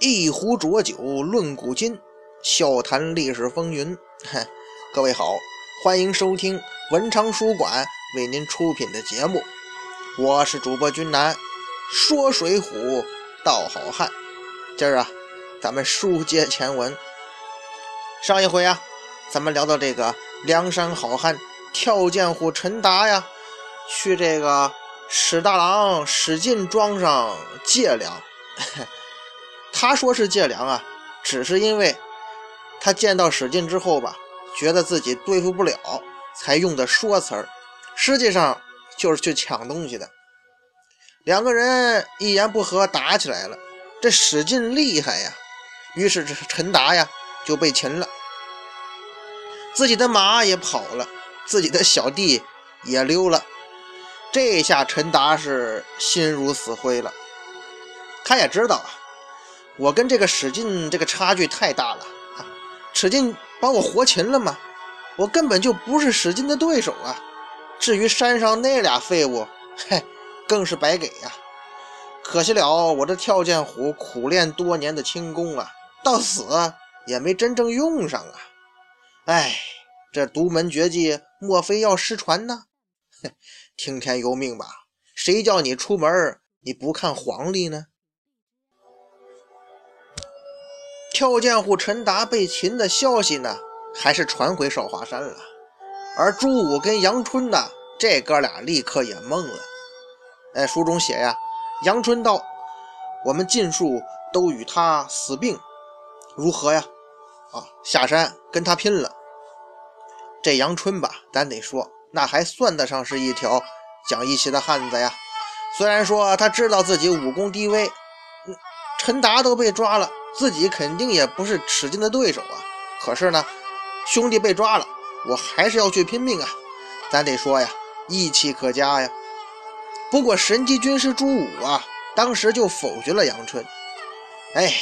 一壶浊酒论古今，笑谈历史风云。各位好，欢迎收听文昌书馆为您出品的节目，我是主播君南，说水浒道好汉。今儿啊，咱们书接前文。上一回啊，咱们聊到这个梁山好汉跳涧虎陈达呀，去这个史大郎史进庄上借粮。他说是借粮啊，只是因为他见到史进之后吧，觉得自己对付不了，才用的说辞儿。实际上就是去抢东西的。两个人一言不合打起来了。这史进厉害呀，于是这陈达呀就被擒了，自己的马也跑了，自己的小弟也溜了。这下陈达是心如死灰了。他也知道啊。我跟这个史进这个差距太大了啊！史进把我活擒了吗？我根本就不是史进的对手啊！至于山上那俩废物，嘿，更是白给呀！可惜了我这跳涧虎苦练多年的轻功啊，到死也没真正用上啊！哎，这独门绝技莫非要失传呢？哼，听天由命吧！谁叫你出门你不看黄历呢？跳涧虎陈达被擒的消息呢，还是传回少华山了。而朱武跟杨春呢，这哥俩立刻也懵了。哎，书中写呀，杨春道：“我们尽数都与他死并，如何呀？”啊，下山跟他拼了。这杨春吧，咱得说，那还算得上是一条讲义气的汉子呀。虽然说他知道自己武功低微，陈达都被抓了。自己肯定也不是史进的对手啊！可是呢，兄弟被抓了，我还是要去拼命啊！咱得说呀，义气可嘉呀。不过神机军师朱武啊，当时就否决了杨春。哎，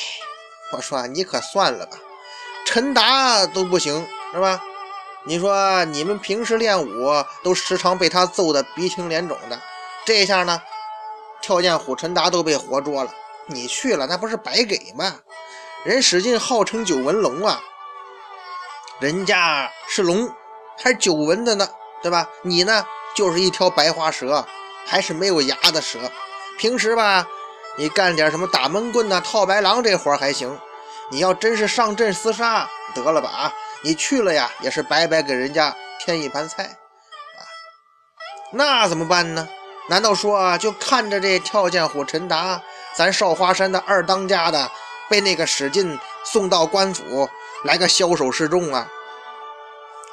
我说你可算了吧，陈达都不行是吧？你说你们平时练武都时常被他揍得鼻青脸肿的，这下呢，跳涧虎陈达都被活捉了。你去了，那不是白给吗？人史进号称九纹龙啊，人家是龙，还是九纹的呢，对吧？你呢，就是一条白花蛇，还是没有牙的蛇。平时吧，你干点什么打闷棍呐、套白狼这活还行。你要真是上阵厮杀，得了吧啊！你去了呀，也是白白给人家添一盘菜啊。那怎么办呢？难道说啊就看着这跳涧虎陈达？咱少华山的二当家的被那个史进送到官府来个枭首示众啊！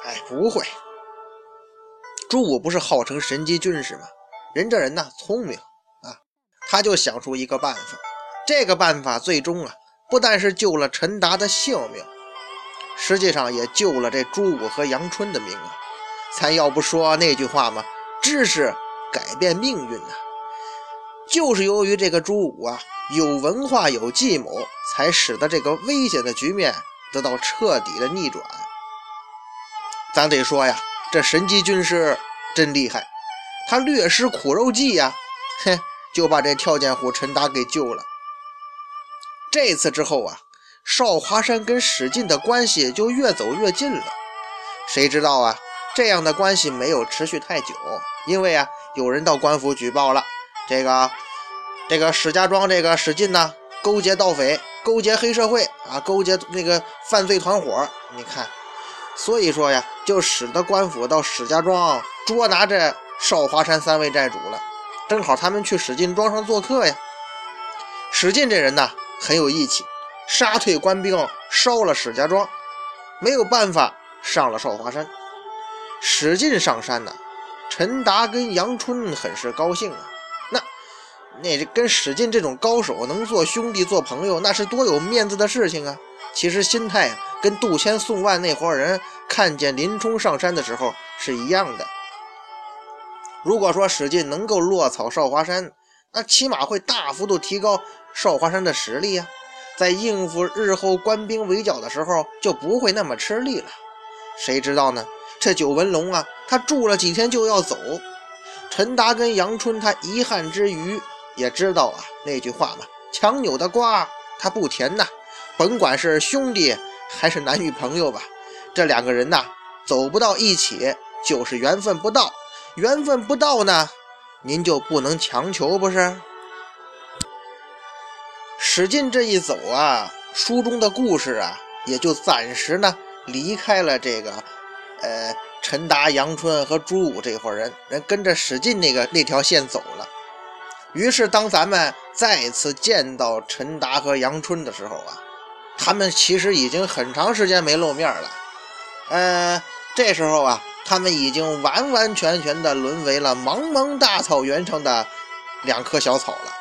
哎，不会，朱武不是号称神机军师吗？人这人呐聪明啊，他就想出一个办法。这个办法最终啊，不但是救了陈达的性命，实际上也救了这朱武和杨春的命啊！咱要不说那句话吗？知识改变命运呐！就是由于这个朱武啊有文化有计谋，才使得这个危险的局面得到彻底的逆转。咱得说呀，这神机军师真厉害，他略施苦肉计呀，哼，就把这跳涧虎陈达给救了。这次之后啊，少华山跟史进的关系就越走越近了。谁知道啊，这样的关系没有持续太久，因为啊，有人到官府举报了。这个，这个史家庄这个史进呢，勾结盗匪，勾结黑社会啊，勾结那个犯罪团伙。你看，所以说呀，就使得官府到史家庄捉拿这少华山三位寨主了。正好他们去史进庄上做客呀。史进这人呢，很有义气，杀退官兵，烧了史家庄，没有办法上了少华山。史进上山呢，陈达跟杨春很是高兴啊。那跟史进这种高手能做兄弟做朋友，那是多有面子的事情啊！其实心态，跟杜迁宋万那伙人看见林冲上山的时候是一样的。如果说史进能够落草少华山，那起码会大幅度提高少华山的实力啊，在应付日后官兵围剿的时候就不会那么吃力了。谁知道呢？这九纹龙啊，他住了几天就要走。陈达跟杨春他遗憾之余。也知道啊，那句话嘛，强扭的瓜他不甜呐。甭管是兄弟还是男女朋友吧，这两个人呐走不到一起，就是缘分不到。缘分不到呢，您就不能强求，不是？史进这一走啊，书中的故事啊，也就暂时呢离开了这个，呃，陈达、杨春和朱武这伙人，人跟着史进那个那条线走了。于是，当咱们再次见到陈达和杨春的时候啊，他们其实已经很长时间没露面了。呃，这时候啊，他们已经完完全全的沦为了茫茫大草原上的两棵小草了。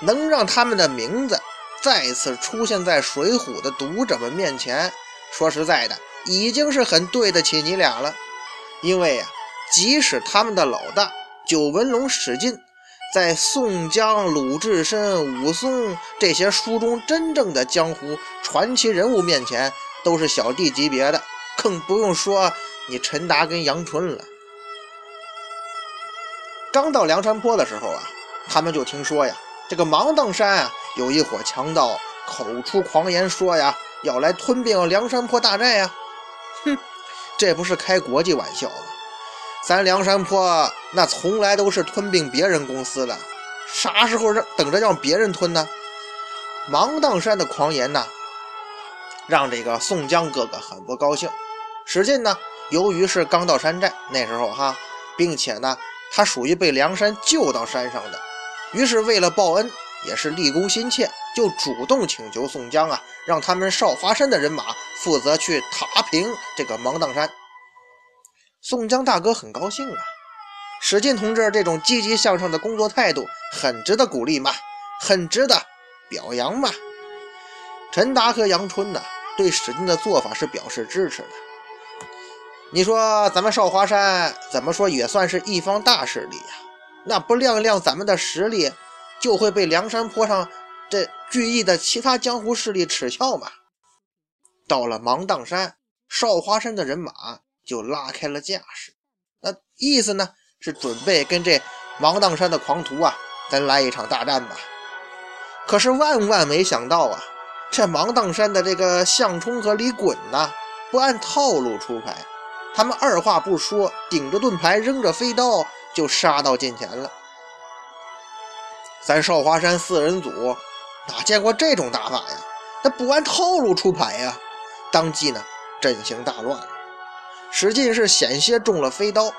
能让他们的名字再次出现在《水浒》的读者们面前，说实在的，已经是很对得起你俩了。因为呀，即使他们的老大九纹龙史进，在宋江、鲁智深、武松这些书中真正的江湖传奇人物面前，都是小弟级别的，更不用说你陈达跟杨春了。刚到梁山坡的时候啊，他们就听说呀。这个芒砀山啊，有一伙强盗口出狂言，说呀要来吞并梁山坡大寨呀！哼，这不是开国际玩笑吗？咱梁山坡那从来都是吞并别人公司的，啥时候让等着让别人吞呢？芒砀山的狂言呐，让这个宋江哥哥很不高兴。史进呢，由于是刚到山寨那时候哈，并且呢，他属于被梁山救到山上的。于是，为了报恩，也是立功心切，就主动请求宋江啊，让他们少华山的人马负责去踏平这个芒砀山。宋江大哥很高兴啊，史进同志这种积极向上的工作态度，很值得鼓励嘛，很值得表扬嘛。陈达和杨春呢，对史进的做法是表示支持的。你说咱们少华山怎么说也算是一方大势力呀？那不亮亮咱们的实力，就会被梁山坡上这聚义的其他江湖势力耻笑嘛。到了芒砀山，少华山的人马就拉开了架势，那意思呢是准备跟这芒砀山的狂徒啊，咱来一场大战吧。可是万万没想到啊，这芒砀山的这个项冲和李衮呐，不按套路出牌，他们二话不说，顶着盾牌，扔着飞刀。就杀到近前了。咱少华山四人组哪见过这种打法呀？那不按套路出牌呀！当即呢，阵型大乱。史进是险些中了飞刀，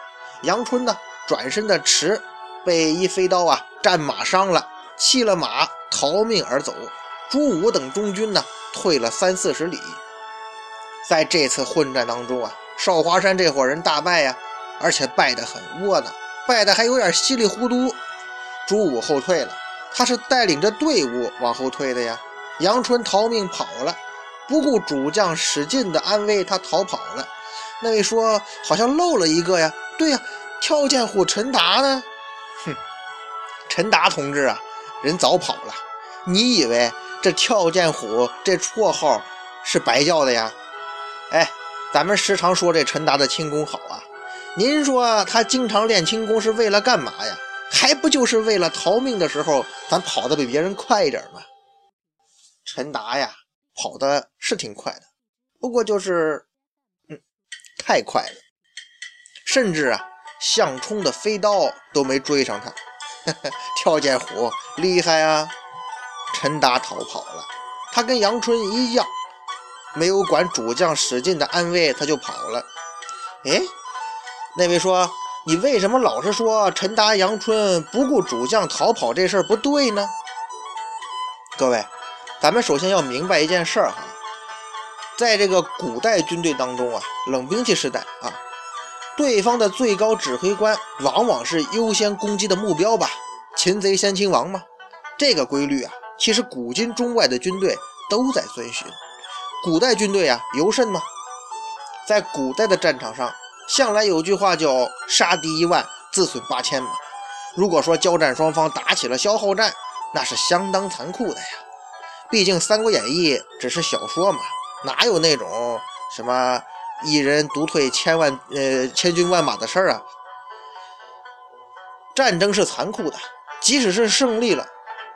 杨春呢转身的迟，被一飞刀啊战马伤了，弃了马逃命而走。朱武等中军呢退了三四十里。在这次混战当中啊，少华山这伙人大败呀，而且败得很窝囊。败得还有点稀里糊涂，朱武后退了，他是带领着队伍往后退的呀。杨春逃命跑了，不顾主将使劲的安危，他逃跑了。那位说好像漏了一个呀？对呀，跳涧虎陈达呢？哼，陈达同志啊，人早跑了。你以为这跳涧虎这绰号是白叫的呀？哎，咱们时常说这陈达的轻功好啊。您说他经常练轻功是为了干嘛呀？还不就是为了逃命的时候咱跑得比别人快一点吗？陈达呀，跑的是挺快的，不过就是，嗯，太快了，甚至啊，项冲的飞刀都没追上他。跳涧虎厉害啊！陈达逃跑了，他跟杨春一样，没有管主将史进的安危，他就跑了。哎。那位说：“你为什么老是说陈达、杨春不顾主将逃跑这事儿不对呢？”各位，咱们首先要明白一件事儿哈，在这个古代军队当中啊，冷兵器时代啊，对方的最高指挥官往往是优先攻击的目标吧？擒贼先擒王嘛。这个规律啊，其实古今中外的军队都在遵循。古代军队啊，尤甚吗？在古代的战场上。向来有句话叫“杀敌一万，自损八千”嘛。如果说交战双方打起了消耗战，那是相当残酷的呀。毕竟《三国演义》只是小说嘛，哪有那种什么一人独退千万呃千军万马的事儿啊？战争是残酷的，即使是胜利了，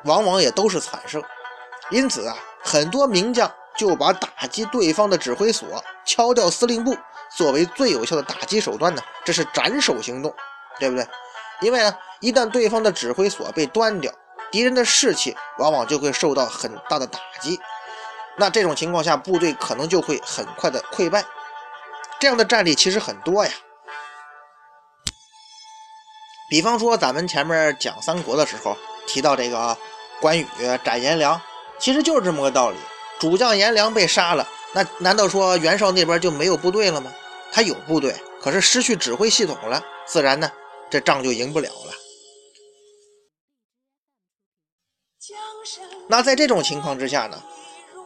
往往也都是惨胜。因此啊，很多名将就把打击对方的指挥所、敲掉司令部作为最有效的打击手段呢。这是斩首行动，对不对？因为呢，一旦对方的指挥所被端掉，敌人的士气往往就会受到很大的打击。那这种情况下，部队可能就会很快的溃败。这样的战例其实很多呀。比方说，咱们前面讲三国的时候提到这个关羽斩颜良。其实就是这么个道理，主将颜良被杀了，那难道说袁绍那边就没有部队了吗？他有部队，可是失去指挥系统了，自然呢，这仗就赢不了了。那在这种情况之下呢，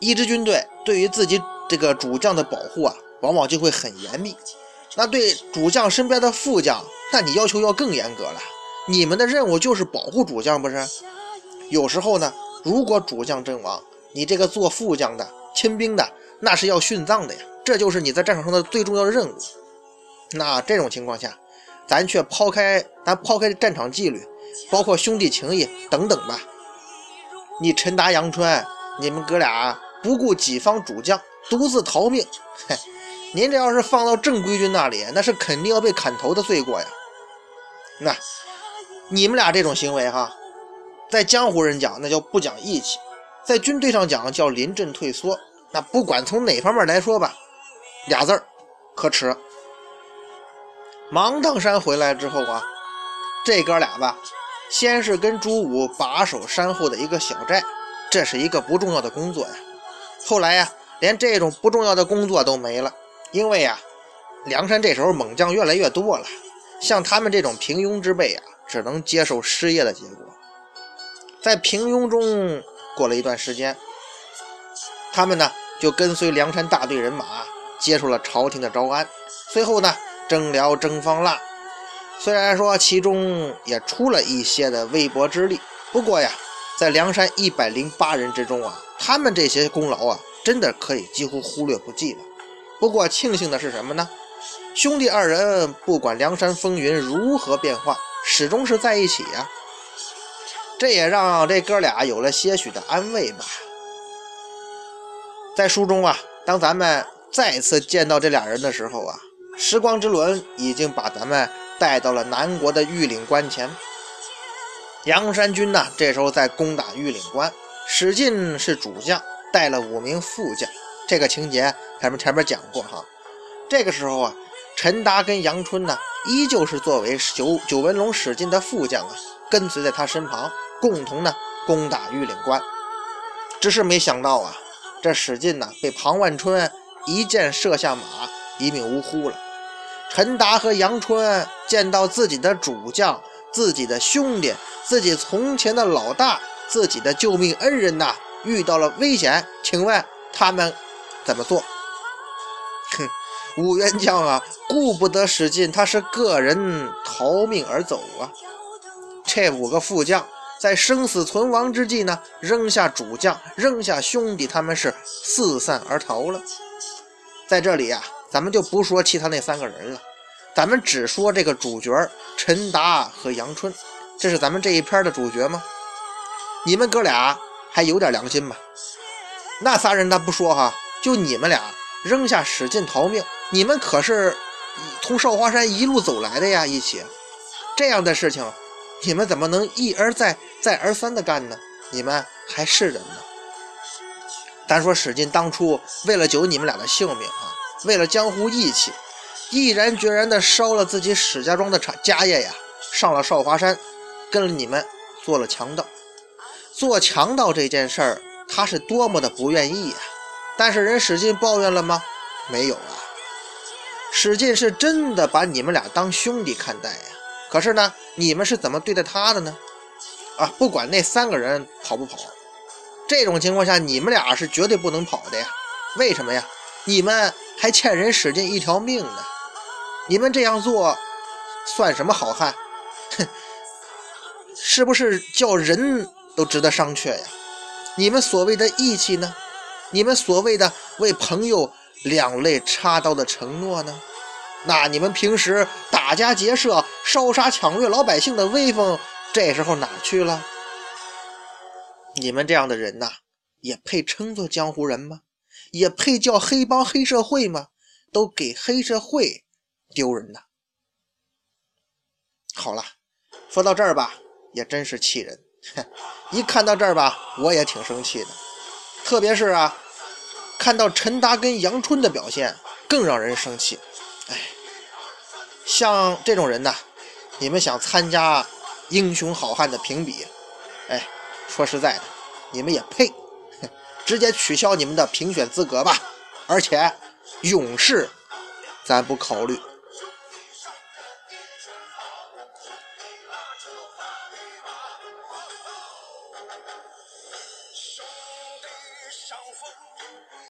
一支军队对于自己这个主将的保护啊，往往就会很严密。那对主将身边的副将，那你要求要更严格了。你们的任务就是保护主将，不是？有时候呢。如果主将阵亡，你这个做副将的、亲兵的，那是要殉葬的呀。这就是你在战场上的最重要的任务。那这种情况下，咱却抛开咱抛开战场纪律，包括兄弟情谊等等吧。你陈达、杨春，你们哥俩不顾己方主将，独自逃命，嘿，您这要是放到正规军那里，那是肯定要被砍头的罪过呀。那你们俩这种行为，哈。在江湖人讲，那叫不讲义气；在军队上讲，叫临阵退缩。那不管从哪方面来说吧，俩字儿可耻。芒砀山回来之后啊，这哥俩吧，先是跟朱武把守山后的一个小寨，这是一个不重要的工作呀。后来呀，连这种不重要的工作都没了，因为呀，梁山这时候猛将越来越多了，像他们这种平庸之辈啊，只能接受失业的结果。在平庸中过了一段时间，他们呢就跟随梁山大队人马接受了朝廷的招安，随后呢征辽征方腊。虽然说其中也出了一些的微薄之力，不过呀，在梁山一百零八人之中啊，他们这些功劳啊，真的可以几乎忽略不计了。不过庆幸的是什么呢？兄弟二人不管梁山风云如何变化，始终是在一起呀。这也让这哥俩有了些许的安慰吧。在书中啊，当咱们再次见到这俩人的时候啊，时光之轮已经把咱们带到了南国的玉岭关前。杨山军呢，这时候在攻打玉岭关，史进是主将，带了五名副将。这个情节咱们前面讲过哈。这个时候啊，陈达跟杨春呢，依旧是作为九九纹龙史进的副将啊，跟随在他身旁。共同呢攻打玉岭关，只是没想到啊，这史进呢被庞万春一箭射下马，一命呜呼了。陈达和杨春见到自己的主将、自己的兄弟、自己从前的老大、自己的救命恩人呐，遇到了危险，请问他们怎么做？哼，五员将啊，顾不得史进，他是个人逃命而走啊。这五个副将。在生死存亡之际呢，扔下主将，扔下兄弟，他们是四散而逃了。在这里呀，咱们就不说其他那三个人了，咱们只说这个主角陈达和杨春，这是咱们这一篇的主角吗？你们哥俩还有点良心吧？那仨人他不说哈，就你们俩扔下史进逃命，你们可是从少华山一路走来的呀，一起这样的事情。你们怎么能一而再、再而三的干呢？你们还是人吗？单说史进当初为了救你们俩的性命啊，为了江湖义气，毅然决然的烧了自己史家庄的产家业呀，上了少华山，跟了你们做了强盗。做强盗这件事儿，他是多么的不愿意呀！但是人史进抱怨了吗？没有啊。史进是真的把你们俩当兄弟看待呀。可是呢，你们是怎么对待他的呢？啊，不管那三个人跑不跑，这种情况下，你们俩是绝对不能跑的呀。为什么呀？你们还欠人史进一条命呢。你们这样做算什么好汉？哼，是不是叫人都值得商榷呀？你们所谓的义气呢？你们所谓的为朋友两肋插刀的承诺呢？那你们平时打家劫舍、烧杀抢掠老百姓的威风，这时候哪去了？你们这样的人呐，也配称作江湖人吗？也配叫黑帮黑社会吗？都给黑社会丢人呐！好了，说到这儿吧，也真是气人。一看到这儿吧，我也挺生气的。特别是啊，看到陈达跟杨春的表现，更让人生气。哎，像这种人呢，你们想参加英雄好汉的评比？哎，说实在的，你们也配。直接取消你们的评选资格吧，而且勇士咱不考虑。